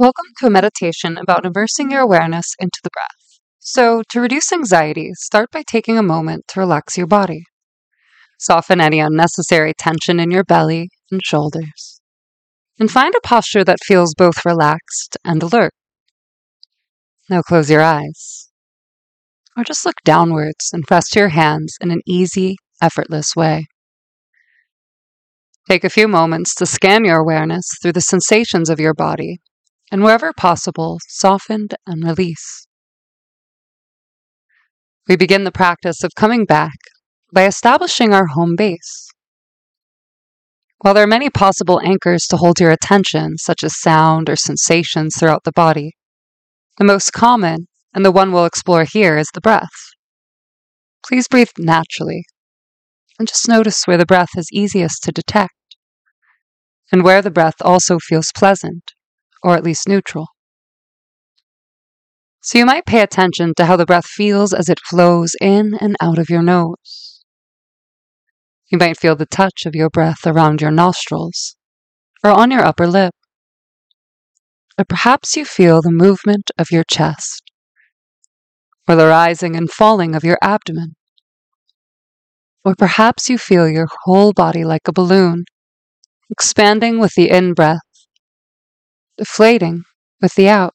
Welcome to a meditation about immersing your awareness into the breath. So, to reduce anxiety, start by taking a moment to relax your body. Soften any unnecessary tension in your belly and shoulders. And find a posture that feels both relaxed and alert. Now close your eyes. Or just look downwards and rest your hands in an easy, effortless way. Take a few moments to scan your awareness through the sensations of your body and wherever possible, softened and release. We begin the practice of coming back by establishing our home base. While there are many possible anchors to hold your attention, such as sound or sensations throughout the body, the most common, and the one we'll explore here, is the breath. Please breathe naturally and just notice where the breath is easiest to detect and where the breath also feels pleasant or at least neutral. So you might pay attention to how the breath feels as it flows in and out of your nose. You might feel the touch of your breath around your nostrils or on your upper lip. Or perhaps you feel the movement of your chest or the rising and falling of your abdomen. Or perhaps you feel your whole body like a balloon, expanding with the in breath deflating with the out.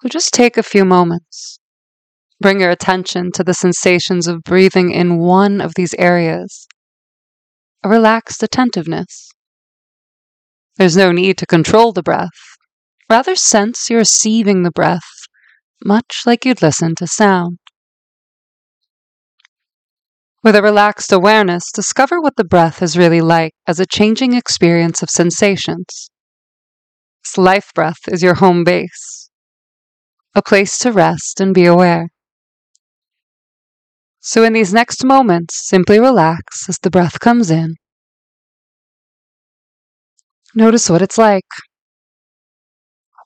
So just take a few moments. Bring your attention to the sensations of breathing in one of these areas. A relaxed attentiveness. There's no need to control the breath. Rather, sense you're receiving the breath, much like you'd listen to sound. With a relaxed awareness, discover what the breath is really like as a changing experience of sensations. This life breath is your home base, a place to rest and be aware. So, in these next moments, simply relax as the breath comes in. Notice what it's like.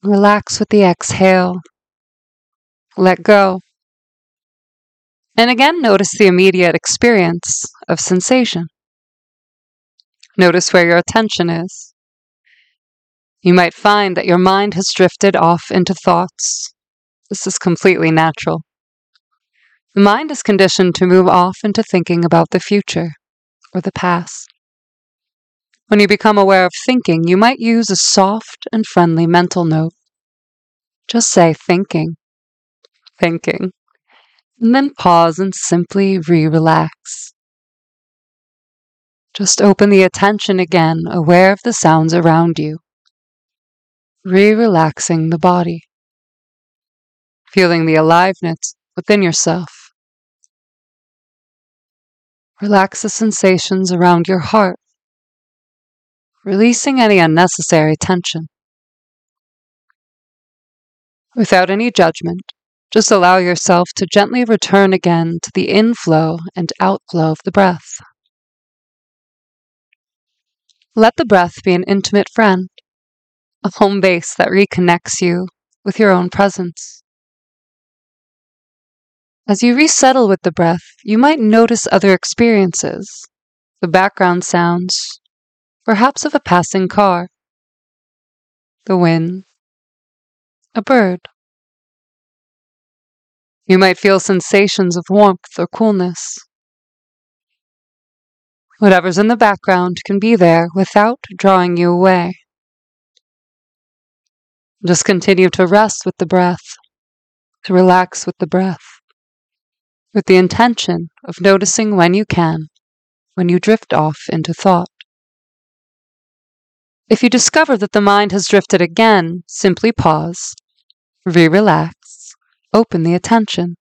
Relax with the exhale. Let go. And again, notice the immediate experience of sensation. Notice where your attention is. You might find that your mind has drifted off into thoughts. This is completely natural. The mind is conditioned to move off into thinking about the future or the past. When you become aware of thinking, you might use a soft and friendly mental note. Just say thinking, thinking and then pause and simply re relax. Just open the attention again, aware of the sounds around you, re relaxing the body, feeling the aliveness within yourself. Relax the sensations around your heart, releasing any unnecessary tension. Without any judgment, just allow yourself to gently return again to the inflow and outflow of the breath. Let the breath be an intimate friend, a home base that reconnects you with your own presence. As you resettle with the breath, you might notice other experiences, the background sounds, perhaps of a passing car, the wind, a bird. You might feel sensations of warmth or coolness. Whatever's in the background can be there without drawing you away. Just continue to rest with the breath, to relax with the breath, with the intention of noticing when you can, when you drift off into thought. If you discover that the mind has drifted again, simply pause, re relax, open the attention.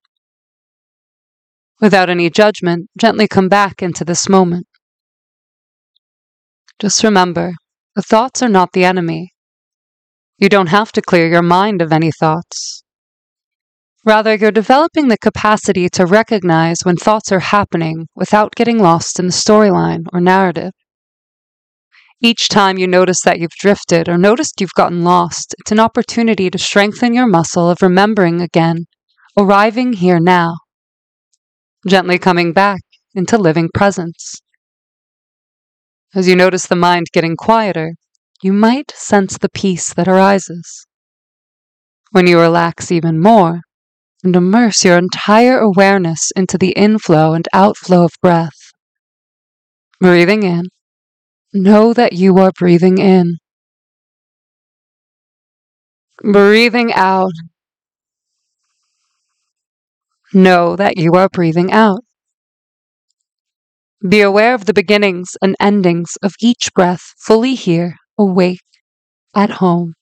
Without any judgment, gently come back into this moment. Just remember, the thoughts are not the enemy. You don't have to clear your mind of any thoughts. Rather, you're developing the capacity to recognize when thoughts are happening without getting lost in the storyline or narrative. Each time you notice that you've drifted or noticed you've gotten lost, it's an opportunity to strengthen your muscle of remembering again, arriving here now, gently coming back into living presence. As you notice the mind getting quieter, you might sense the peace that arises. When you relax even more and immerse your entire awareness into the inflow and outflow of breath, breathing in, know that you are breathing in. Breathing out, know that you are breathing out. Be aware of the beginnings and endings of each breath, fully here, awake, at home,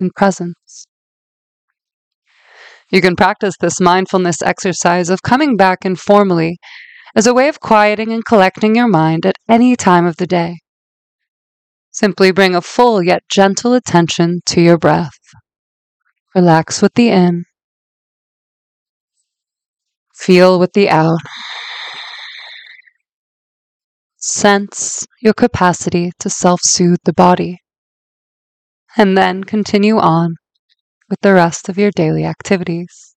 in presence. You can practice this mindfulness exercise of coming back informally as a way of quieting and collecting your mind at any time of the day. Simply bring a full yet gentle attention to your breath. Relax with the in, feel with the out. Sense your capacity to self soothe the body, and then continue on with the rest of your daily activities.